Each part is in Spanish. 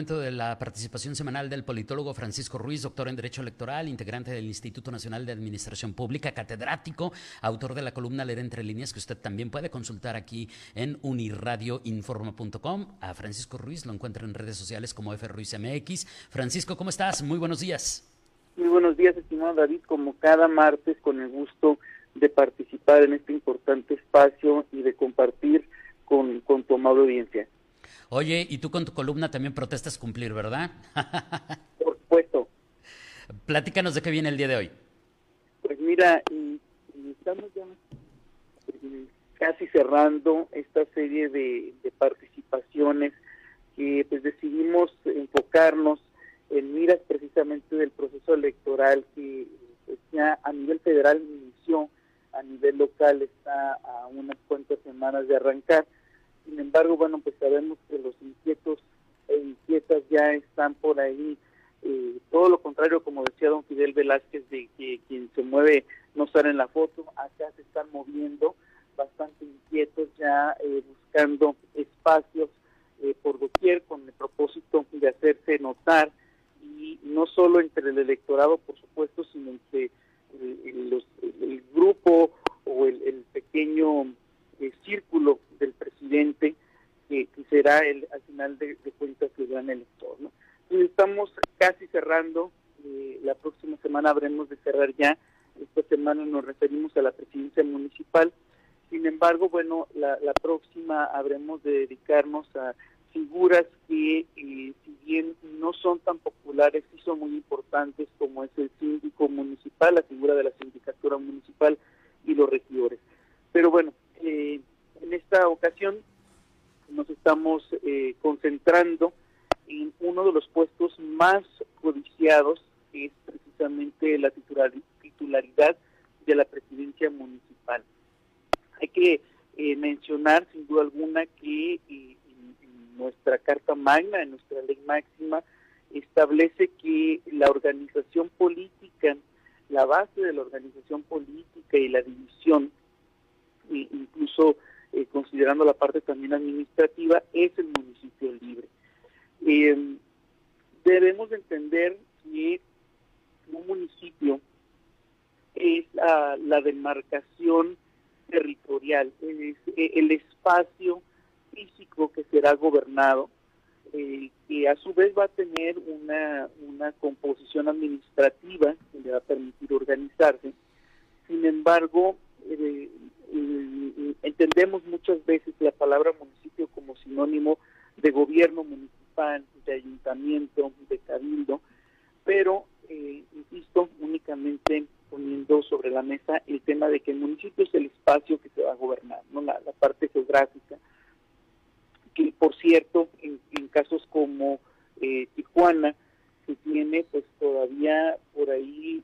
momento de la participación semanal del politólogo Francisco Ruiz, doctor en Derecho Electoral, integrante del Instituto Nacional de Administración Pública, catedrático, autor de la columna Leer entre líneas, que usted también puede consultar aquí en uniradioinforma.com. A Francisco Ruiz lo encuentra en redes sociales como FRuizMX. Francisco, ¿cómo estás? Muy buenos días. Muy buenos días, estimado David. Como cada martes, con el gusto de participar en este importante espacio y de compartir con, con tu amable audiencia. Oye, y tú con tu columna también protestas cumplir, ¿verdad? Por supuesto. Platícanos de qué viene el día de hoy. Pues mira, estamos ya casi cerrando esta serie de, participaciones que pues decidimos enfocarnos en miras precisamente del proceso electoral que pues, ya a nivel federal inició, a nivel local está a unas cuantas semanas de arrancar sin embargo, bueno, pues sabemos que los inquietos e inquietas ya están por ahí. Eh, todo lo contrario, como decía don Fidel Velázquez, de que quien se mueve no sale en la foto, acá se están moviendo bastante inquietos ya eh, buscando espacios eh, por doquier con el propósito de hacerse notar y no solo entre el electorado, por supuesto, sino entre el, grupo o el pequeño círculo del presidente, el, al final de, cuentas el gran elector. ¿no? Entonces estamos casi cerrando, eh, la próxima semana habremos de cerrar ya, esta semana nos referimos a la presidencia municipal, sin embargo, bueno, la, próxima habremos de dedicarnos a figuras que, eh, si bien no son tan populares, sí son muy importantes, como es el síndico municipal, la figura de la sindicatura municipal y los regidores. Pero bueno, eh, en esta ocasión nos estamos eh, concentrando en uno de los puestos más codiciados, que es precisamente la titularidad de la presidencia municipal. Hay que eh, mencionar, sin duda alguna, que en, nuestra Carta Magna, en nuestra ley máxima, establece que la organización política, la base de la organización política y la división, e incluso eh, la parte también administrativa, es el municipio libre. Eh, debemos entender que un municipio es la, demarcación territorial, es eh, el espacio físico que será gobernado, que a su vez va a tener una, una composición administrativa que le va a permitir organizarse. Sin embargo, entendemos muchas veces la palabra municipio como sinónimo de gobierno municipal, de ayuntamiento, de cabildo, pero, eh, insisto, únicamente poniendo sobre la mesa el tema de que el municipio es el espacio que se va a gobernar, no la, parte geográfica, que por cierto, en, casos como eh, Tijuana, se tiene pues todavía por ahí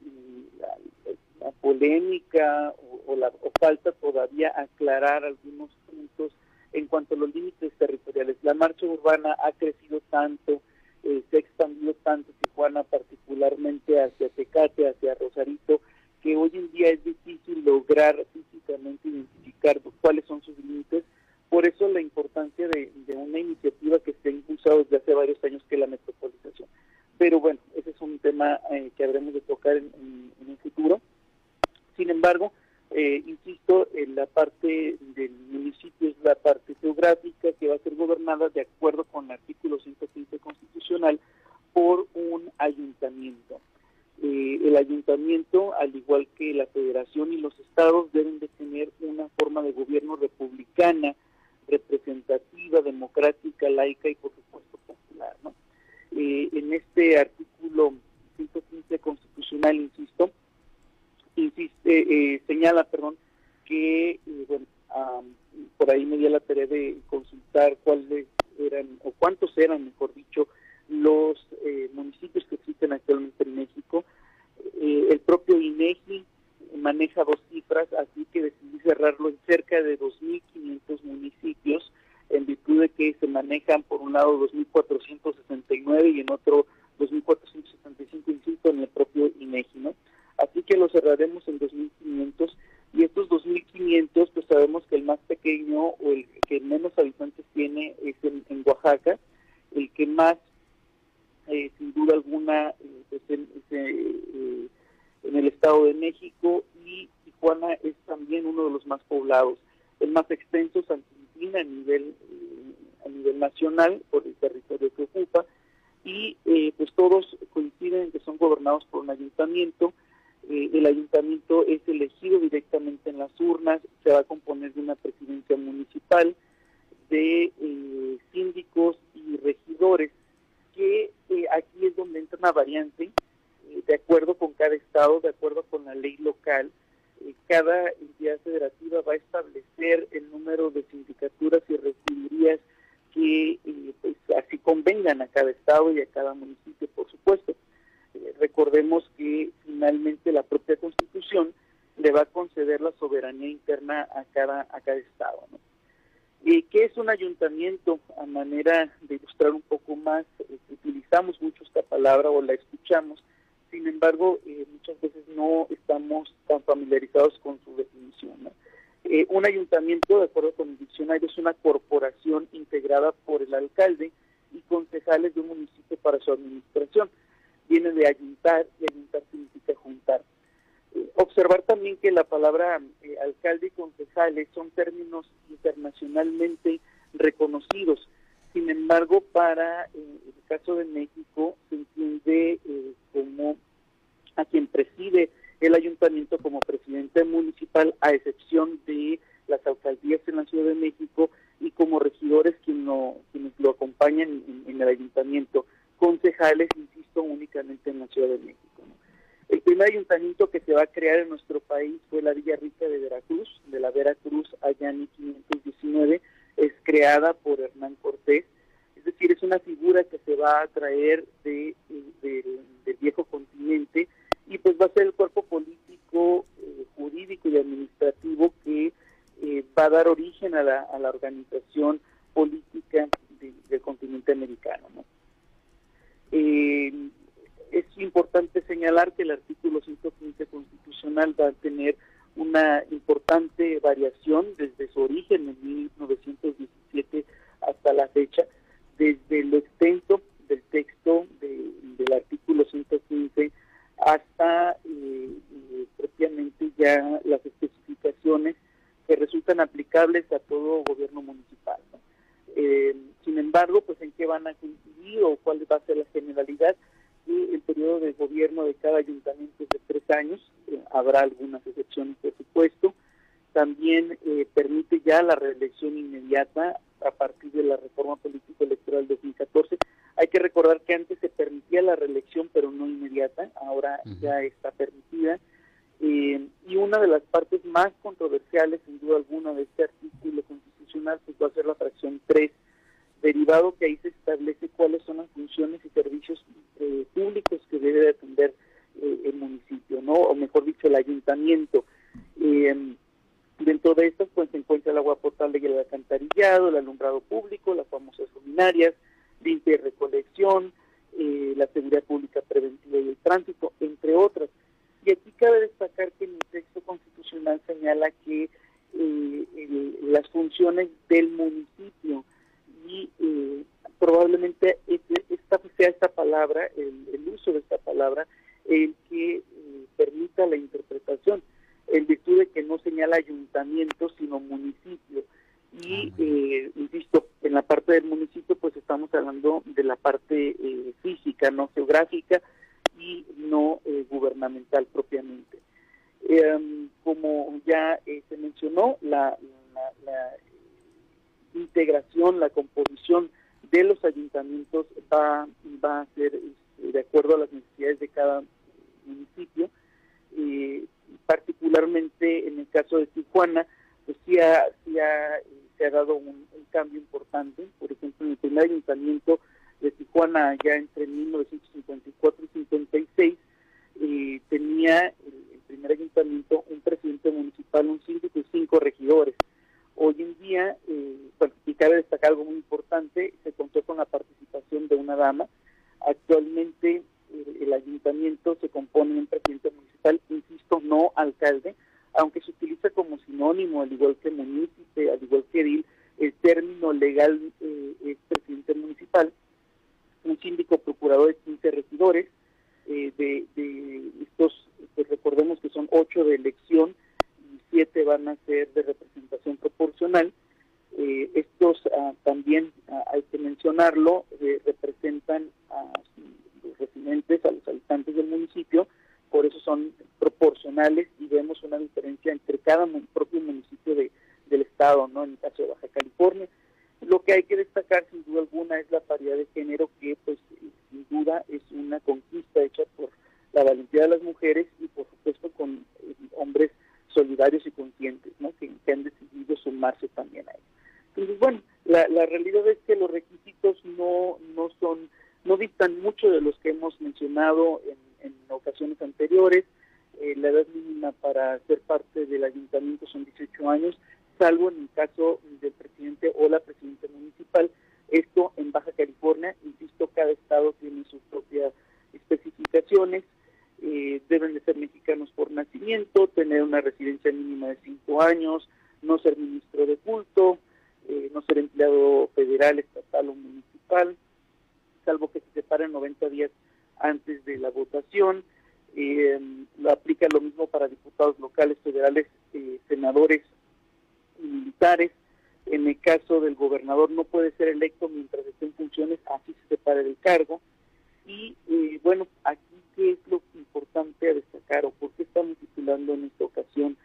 la, polémica o, la, o falta todavía aclarar algunos puntos en cuanto a los límites territoriales. La marcha urbana ha crecido tanto, eh, se ha expandido tanto Tijuana, particularmente hacia Tecate, hacia Rosarito, que hoy en día es difícil lograr físicamente identificar cuáles son sus límites. Por eso la importancia de, una iniciativa que se ha impulsado desde hace varios años, que es la metropolización. Pero bueno, ese es un tema eh, que habremos de tocar en, en, un futuro. Sin embargo, insisto, en la parte del municipio es la parte geográfica que va a ser gobernada de acuerdo con el artículo 115 constitucional por un ayuntamiento. Eh, el ayuntamiento, al igual que la federación y los estados, deben de tener una forma de gobierno republicana, representativa, democrática, laica y por supuesto popular. Eh, en este artículo Este, eh, señala, perdón, que eh, bueno, um, por ahí me dio la tarea de consultar cuáles eran, o cuántos eran, mejor dicho, los eh, municipios que existen actualmente en México. Eh, el propio INEGI maneja dos cifras, así que decidí cerrarlo en cerca de 2.500 municipios, en virtud de que se manejan por un lado 2.469 y en otro 2.475, insisto, en el propio INEGI, ¿no? así que lo cerraremos en 2.500 y estos 2.500 pues sabemos que el más pequeño o el que menos habitantes tiene es en, en Oaxaca, el que más eh, sin duda alguna eh, pues en, eh, en, el Estado de México y Tijuana es también uno de los más poblados, el más extenso es Argentina a nivel eh, a nivel nacional por el territorio que ocupa y eh, pues todos coinciden en que son gobernados por un ayuntamiento. Eh, el ayuntamiento es elegido directamente en las urnas, se va a componer de una presidencia municipal, de eh, síndicos y regidores, que aquí es donde entra una variante, de acuerdo con cada estado, de acuerdo con la ley local, cada entidad federativa va a establecer el número de sindicaturas y regidurías que eh, pues, así convengan a cada estado y a cada municipio, por supuesto. Eh, recordemos que finalmente la propia Constitución le va a conceder la soberanía interna a cada a cada estado. ¿no? ¿Qué es un ayuntamiento? A manera de ilustrar un poco más, eh, utilizamos mucho esta palabra o la escuchamos, sin embargo, muchas veces no estamos tan familiarizados con su definición. Eh, un ayuntamiento, de acuerdo con el diccionario, es una corporación integrada por el alcalde y concejales de un municipio para su administración. Viene de ayuntar y ayuntar significa juntar. Eh, observar también que la palabra eh, alcalde y concejales son términos internacionalmente reconocidos. Sin embargo, para el caso de México se entiende como a quien preside el ayuntamiento como presidente municipal, a excepción de las alcaldías en la Ciudad de México y como regidores quien lo, quienes lo acompañan en, el ayuntamiento, concejales, insisto, únicamente en la Ciudad de México. El primer ayuntamiento que se va a crear en nuestro país fue la Villa Rica de Veracruz, de la Veracruz allá en 1519, es creada por Hernán Cortés, es decir, es una figura que se va a traer de, del viejo continente y pues va a ser el cuerpo político, eh, jurídico y administrativo que eh, va a dar origen a la, a la organización política del continente americano. Eh, es importante señalar que el artículo 115 constitucional va a tener una importante variación desde su origen en 1917 hasta la fecha, desde lo extenso del texto del artículo 115 hasta eh, eh, propiamente ya las especificaciones que resultan aplicables a todo gobierno municipal. Eh, sin embargo, pues en qué van a coincidir o cuál va a ser la generalidad. el periodo de gobierno de cada ayuntamiento es de tres años, habrá algunas excepciones por supuesto. También permite ya la reelección inmediata a partir de la reforma política electoral 2014 hay que recordar que antes se permitía la reelección, pero no inmediata, ahora ya está permitida. Eh, y una de las partes más controversiales, sin duda alguna, de este artículo constitucional pues va a ser la fracción 3, derivado que ahí se establece cuáles son las funciones y servicios eh, públicos que debe de atender eh, el municipio, ¿no? O mejor dicho, el ayuntamiento. dentro de estas pues se encuentra el agua potable y el alcantarillado, el alumbrado público, las famosas luminarias, limpia y recolección, eh, la seguridad pública preventiva y el tránsito, entre otras. Y aquí cabe destacar que el texto constitucional señala que las funciones del municipio probablemente esta sea esta palabra, el, el, uso de esta palabra, el que permita la interpretación, en virtud de que no señala ayuntamiento, sino municipio. Y, insisto, en la parte del municipio, pues estamos hablando de la parte eh, física, no geográfica y no eh, gubernamental propiamente. Em, como ya eh, se mencionó, la, integración, la composición de los ayuntamientos va, va a ser este, de acuerdo a las necesidades de cada municipio. particularmente en el caso de Tijuana, pues sí, se ha dado un, cambio importante. Por ejemplo, en el primer ayuntamiento de Tijuana, ya entre 1954 y 56, eh, tenía el, primer ayuntamiento un presidente municipal, un síndico y cinco regidores. Hoy en día, eh, y cabe destacar algo muy importante, se contó con la participación de una dama. Actualmente el ayuntamiento se compone de un presidente municipal, insisto, no alcalde, aunque se utiliza como sinónimo, al igual que municipio, al igual que edil, el término legal eh, es presidente municipal. un síndico procurador y 15 regidores. Eh, de, estos, pues recordemos que son ocho de elección siete van a ser de representación proporcional. Eh, estos ah, también, ah, hay que mencionarlo, eh, representan a los residentes, a los habitantes del municipio, por eso son proporcionales y vemos una diferencia entre cada propio municipio de, del estado, ¿no? En el caso de Baja California. Lo que hay que destacar sin duda alguna es la paridad de género que pues sin duda es una conquista hecha por la valentía de las mujeres y por supuesto con eh, hombres solidarios y conscientes, ¿no? Que, han decidido sumarse también a ello. Entonces, bueno, la, realidad es que los requisitos no, no son, no distan mucho de los que hemos mencionado en en ocasiones anteriores. Eh, la edad mínima para ser parte del ayuntamiento son 18 años, salvo en el caso del presidente o la presidenta municipal. Esto en Baja California, insisto, cada estado tiene sus propias especificaciones. Eh, deben de ser mexicanos por nacimiento, tener una residencia mínima de 5 años, no ser ministro de culto, eh, no ser empleado federal, estatal o municipal, salvo que se separen 90 días antes de la votación. Eh, lo aplica lo mismo para diputados locales, federales, eh, senadores y militares. En el caso del gobernador no puede ser electo mientras esté en funciones, así se separa del cargo. Y bueno, aquí qué es lo importante a destacar o por qué titulando en esta ocasión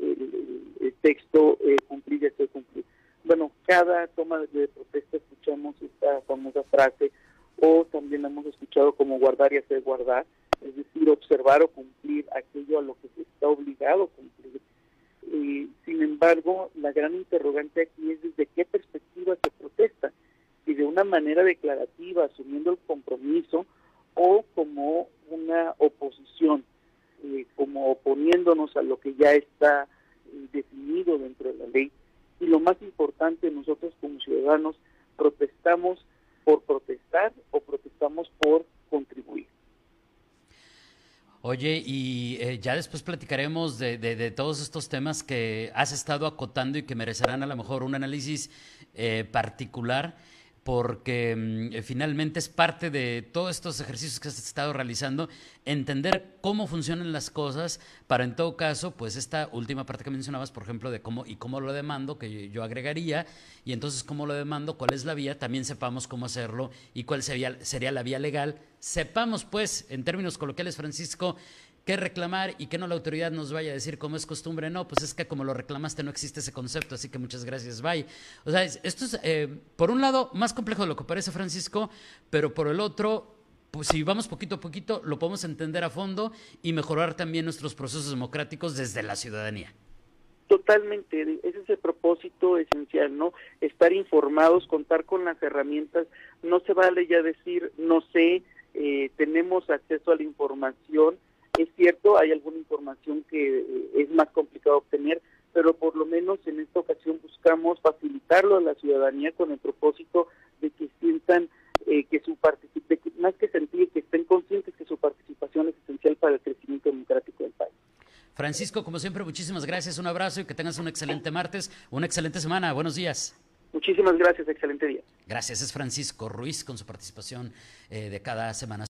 el, texto cumplir y hacer cumplir. Bueno, cada toma de protesta escuchamos esta famosa frase o también hemos escuchado como guardar y hacer guardar, es decir, observar o cumplir aquello a lo que se está obligado a cumplir. sin embargo, la gran interrogante aquí es desde qué perspectiva se protesta, si de una manera declarativa, asumiendo el compromiso, o como una oposición, eh, como oponiéndonos a lo que ya está eh, definido dentro de la ley. Y lo más importante, nosotros como ciudadanos protestamos por protestar o protestamos por contribuir. Oye, y eh, ya después platicaremos de, de, todos estos temas que has estado acotando y que merecerán a lo mejor un análisis eh, particular porque mm, eh, finalmente es parte de todos estos ejercicios que has estado realizando, entender cómo funcionan las cosas para en todo caso, pues esta última parte que mencionabas, por ejemplo, de cómo y cómo lo demando, que yo agregaría, y entonces cómo lo demando, cuál es la vía, también sepamos cómo hacerlo y cuál sería, sería la vía legal. Sepamos, pues, en términos coloquiales, Francisco, qué reclamar y que no la autoridad nos vaya a decir como es costumbre, no, pues es que como lo reclamaste no existe ese concepto, así que muchas gracias, bye. O sea, esto es, eh, por un lado, más complejo de lo que parece, Francisco, pero por el otro, pues si vamos poquito a poquito, lo podemos entender a fondo y mejorar también nuestros procesos democráticos desde la ciudadanía. Totalmente, ese es el propósito esencial, ¿no? Estar informados, contar con las herramientas, no se vale ya decir, no sé, eh, tenemos acceso a la información, es cierto, hay alguna información que eh, es más complicado obtener, pero por lo menos en esta ocasión buscamos facilitarlo a la ciudadanía con el propósito de que sientan eh, que su participación, más que sentir, que estén conscientes que su participación es esencial para el crecimiento democrático del país. Francisco, como siempre, muchísimas gracias, un abrazo y que tengas un excelente martes, una excelente semana, buenos días. Muchísimas gracias, excelente día. Gracias, es Francisco Ruiz con su participación eh, de cada semana.